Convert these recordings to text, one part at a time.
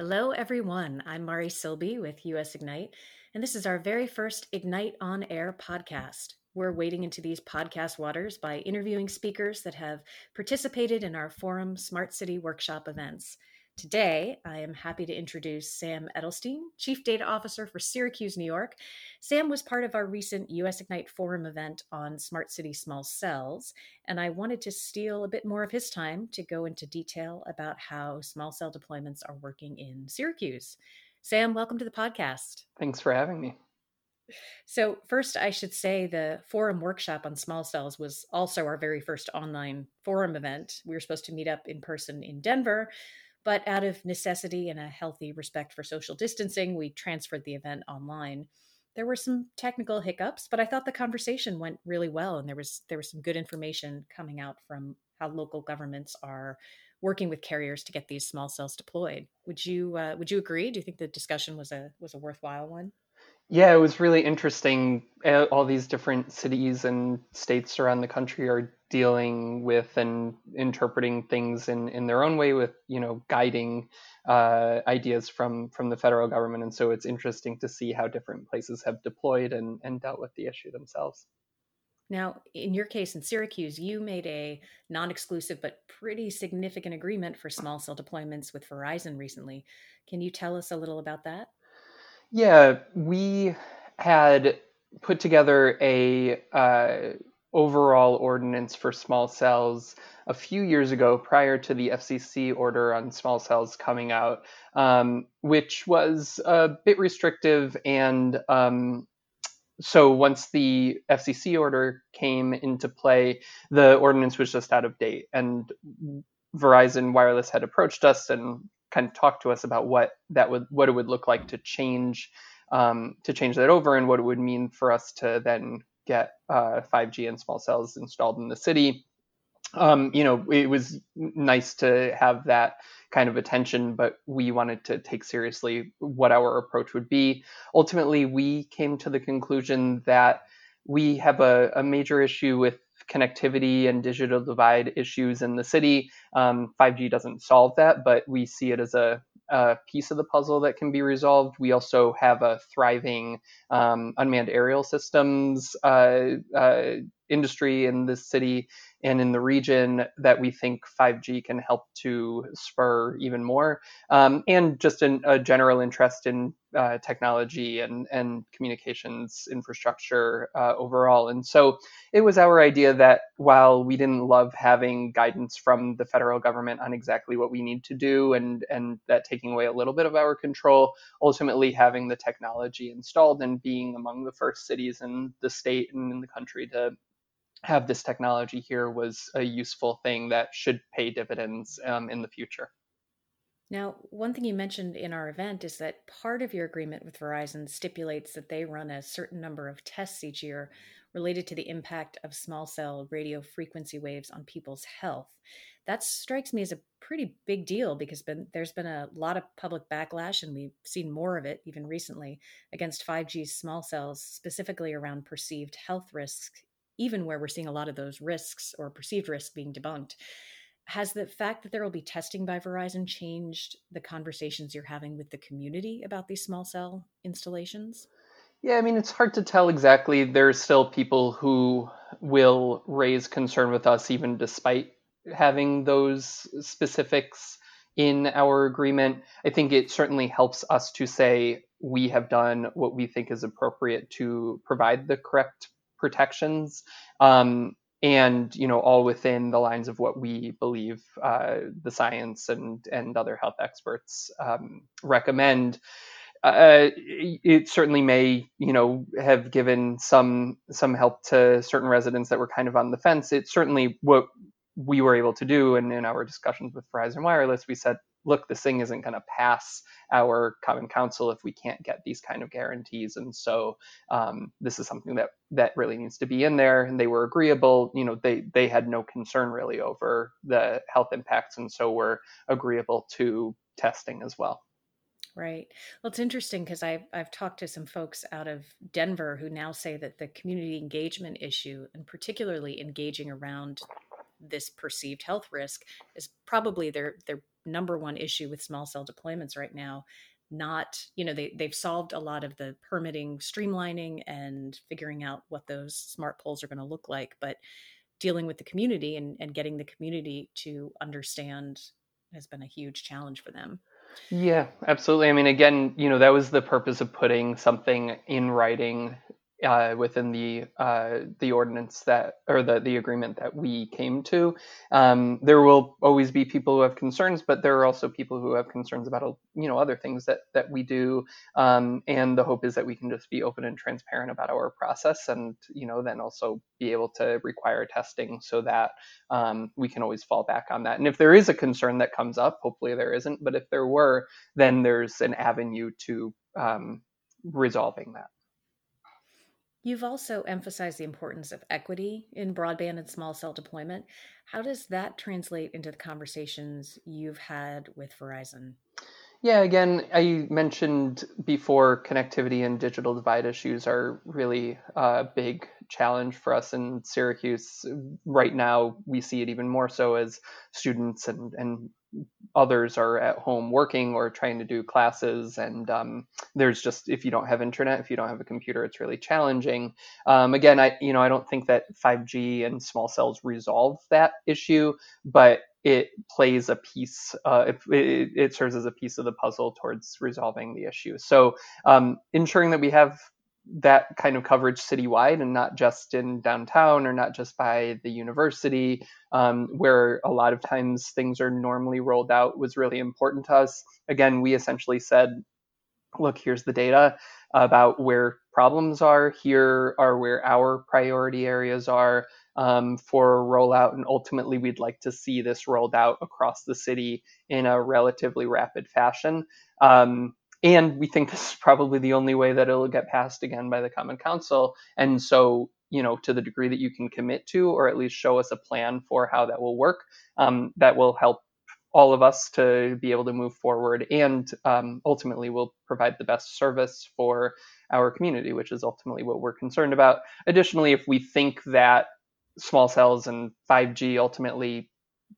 Hello, everyone. I'm Mari Silbey with US Ignite, and this is our very first Ignite on Air podcast. We're wading into these podcast waters by interviewing speakers that have participated in our Forum Smart City Workshop events. Today, I am happy to introduce Sam Edelstein, Chief Data Officer for Syracuse, New York. Sam was part of our recent US Ignite Forum event on Smart City Small Cells, and I wanted to steal a bit more of his time to go into detail about how small cell deployments are working in Syracuse. Sam, welcome to the podcast. Thanks for having me. So, first, I should say the forum workshop on small cells was also our very first online forum event. We were supposed to meet up in person in Denver, but out of necessity and a healthy respect for social distancing, we transferred the event online. There were some technical hiccups, but I thought the conversation went really well, and there was there was some good information coming out from how local governments are working with carriers to get these small cells deployed. Would you uh, would you agree? Do you think the discussion was a was a worthwhile one? Yeah, it was really interesting. All these different cities and states around the country are dealing with and interpreting things in, in their own way with, you know, guiding uh, ideas from, from the federal government. And so it's interesting to see how different places have deployed and, and dealt with the issue themselves. Now, in your case in Syracuse, you made a non exclusive but pretty significant agreement for small cell deployments with Verizon recently. Can you tell us a little about that? Yeah, we had put together a uh, overall ordinance for small cells a few years ago, prior to the FCC order on small cells coming out, um, which was a bit restrictive. And um, so once the FCC order came into play, the ordinance was just out of date. And Verizon Wireless had approached us and kind of talk to us about what that would what it would look like to change um, to change that over and what it would mean for us to then get uh, 5G and small cells installed in the city. Um, you know, it was nice to have that kind of attention, but we wanted to take seriously what our approach would be. Ultimately, we came to the conclusion that we have a, a major issue with connectivity and digital divide issues in the city. Um, 5G doesn't solve that, but we see it as a, a, piece of the puzzle that can be resolved. We also have a thriving um, unmanned aerial systems uh, uh, industry in this city and in the region that we think 5G can help to spur even more, um, and just an, a general interest in uh, technology and, and communications infrastructure uh, overall. And so it was our idea that while we didn't love having guidance from the federal government on exactly what we need to do and, and that taking away a little bit of our control, ultimately having the technology installed and being among the first cities in the state and in the country to have this technology here was a useful thing that should pay dividends um, in the future. Now, one thing you mentioned in our event is that part of your agreement with Verizon stipulates that they run a certain number of tests each year related to the impact of small cell radio frequency waves on people's health. That strikes me as a pretty big deal because been, there's been a lot of public backlash, and we've seen more of it even recently against 5G small cells, specifically around perceived health risks even where we're seeing a lot of those risks or perceived risks being debunked. Has the fact that there will be testing by Verizon changed the conversations you're having with the community about these small cell installations? Yeah, I mean, it's hard to tell exactly. There's still people who will raise concern with us, even despite having those specifics in our agreement. I think it certainly helps us to say we have done what we think is appropriate to provide the correct protections. Um, and you know all within the lines of what we believe uh, the science and and other health experts um, recommend uh, it certainly may you know have given some some help to certain residents that were kind of on the fence it's certainly what we were able to do and in our discussions with verizon wireless we said look this thing isn't going to pass our common council if we can't get these kind of guarantees. And so um, this is something that that really needs to be in there. And they were agreeable. You know, they they had no concern really over the health impacts, and so were agreeable to testing as well. Right. Well, it's interesting because I've, I've talked to some folks out of Denver who now say that the community engagement issue, and particularly engaging around this perceived health risk is probably their their number one issue with small cell deployments right now not you know they, they've solved a lot of the permitting streamlining and figuring out what those smart poles are going to look like but dealing with the community and, and getting the community to understand has been a huge challenge for them. Yeah absolutely. I mean again you know that was the purpose of putting something in writing uh, within the uh, the ordinance that or the the agreement that we came to. Um, there will always be people who have concerns, but there are also people who have concerns about you know other things that that we do. Um, and the hope is that we can just be open and transparent about our process, and you know then also be able to require testing so that um, we can always fall back on that. And if there is a concern that comes up, hopefully there isn't, but if there were, then there's an avenue to um, resolving that. You've also emphasized the importance of equity in broadband and small cell deployment. How does that translate into the conversations you've had with Verizon? Yeah, again, I mentioned before connectivity and digital divide issues are really a big challenge for us in Syracuse. Right now, we see it even more so as students and, and others are at home working or trying to do classes and um, there's just if you don't have internet if you don't have a computer it's really challenging. Um, again i you know i don't think that 5g and small cells resolve that issue but it plays a piece uh, it, it, serves as a piece of the puzzle towards resolving the issue. So um, ensuring that we have that kind of coverage citywide and not just in downtown or not just by the university, um, where a lot of times things are normally rolled out, was really important to us. Again, we essentially said, look, here's the data about where problems are, here are where our priority areas are. Um, for rollout, and ultimately, we'd like to see this rolled out across the city in a relatively rapid fashion. Um, and we think this is probably the only way that it'll get passed again by the Common Council. And so, you know, to the degree that you can commit to, or at least show us a plan for how that will work, um, that will help all of us to be able to move forward and um, ultimately will provide the best service for our community, which is ultimately what we're concerned about. Additionally, if we think that small cells and 5G ultimately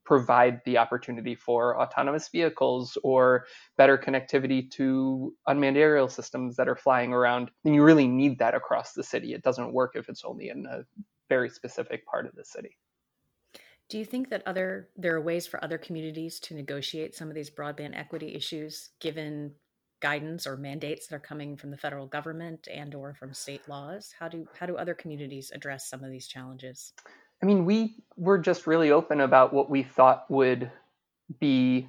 provide the opportunity for autonomous vehicles or better connectivity to unmanned aerial systems that are flying around, then you really need that across the city. It doesn't work if it's only in a very specific part of the city. Do you think that other there are ways for other communities to negotiate some of these broadband equity issues given guidance or mandates that are coming from the federal government and or from state laws? How do how do other communities address some of these challenges? I mean, we were just really open about what we thought would be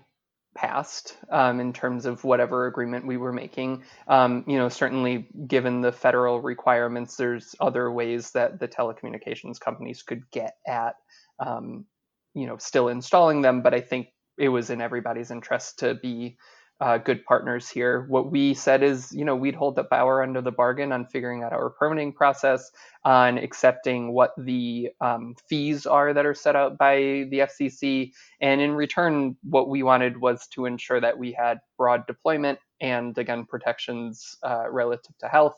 passed um, in terms of whatever agreement we were making. Um, you know, certainly given the federal requirements, there's other ways that the telecommunications companies could get at, um, you know, still installing them. But I think it was in everybody's interest to be uh, good partners here. What we said is, you know, we'd hold the our under the bargain on figuring out our permitting process, on accepting what the um, fees are that are set out by the FCC, and in return, what we wanted was to ensure that we had broad deployment and again protections uh, relative to health,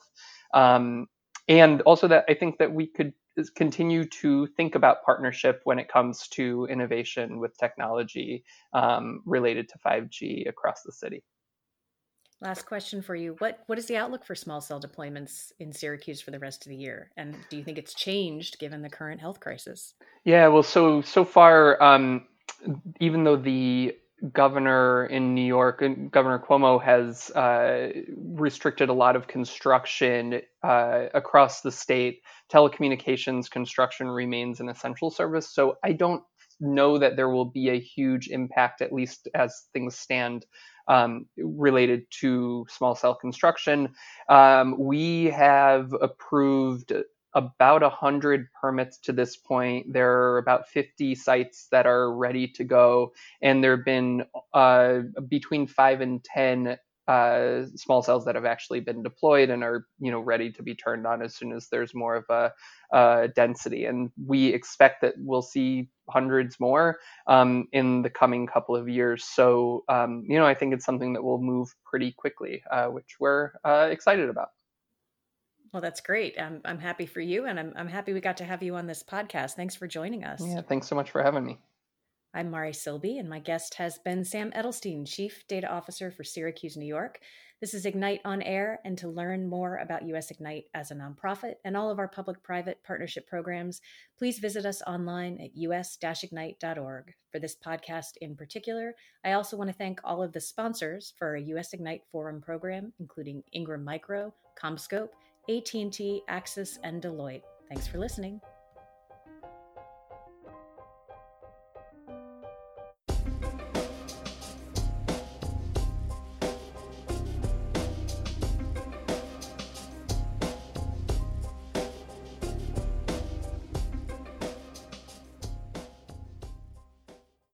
um, and also that I think that we could continue to think about partnership when it comes to innovation with technology um, related to 5G across the city. Last question for you. What what is the outlook for small cell deployments in Syracuse for the rest of the year? And do you think it's changed given the current health crisis? Yeah, well, so so far, um, even though the governor in New York, Governor Cuomo, has uh, restricted a lot of construction uh, across the state. Telecommunications construction remains an essential service. So I don't know that there will be a huge impact, at least as things stand, um, related to small cell construction. Um, we have approved about 100 permits to this point. There are about 50 sites that are ready to go, and there have been uh, between five and 10 uh, small cells that have actually been deployed and are you know ready to be turned on as soon as there's more of a, a density. And we expect that we'll see hundreds more um, in the coming couple of years. So um, you know I think it's something that will move pretty quickly, uh, which we're uh, excited about. Well, that's great. I'm, I'm happy for you, and I'm, I'm happy we got to have you on this podcast. Thanks for joining us. Yeah, thanks so much for having me. I'm Mari Silbey, and my guest has been Sam Edelstein, Chief Data Officer for Syracuse, New York. This is Ignite on Air, and to learn more about US Ignite as a nonprofit and all of our public private partnership programs, please visit us online at us ignite.org. For this podcast in particular, I also want to thank all of the sponsors for our US Ignite Forum program, including Ingram Micro, CommScope, AT&T, Axis, and Deloitte. Thanks for listening.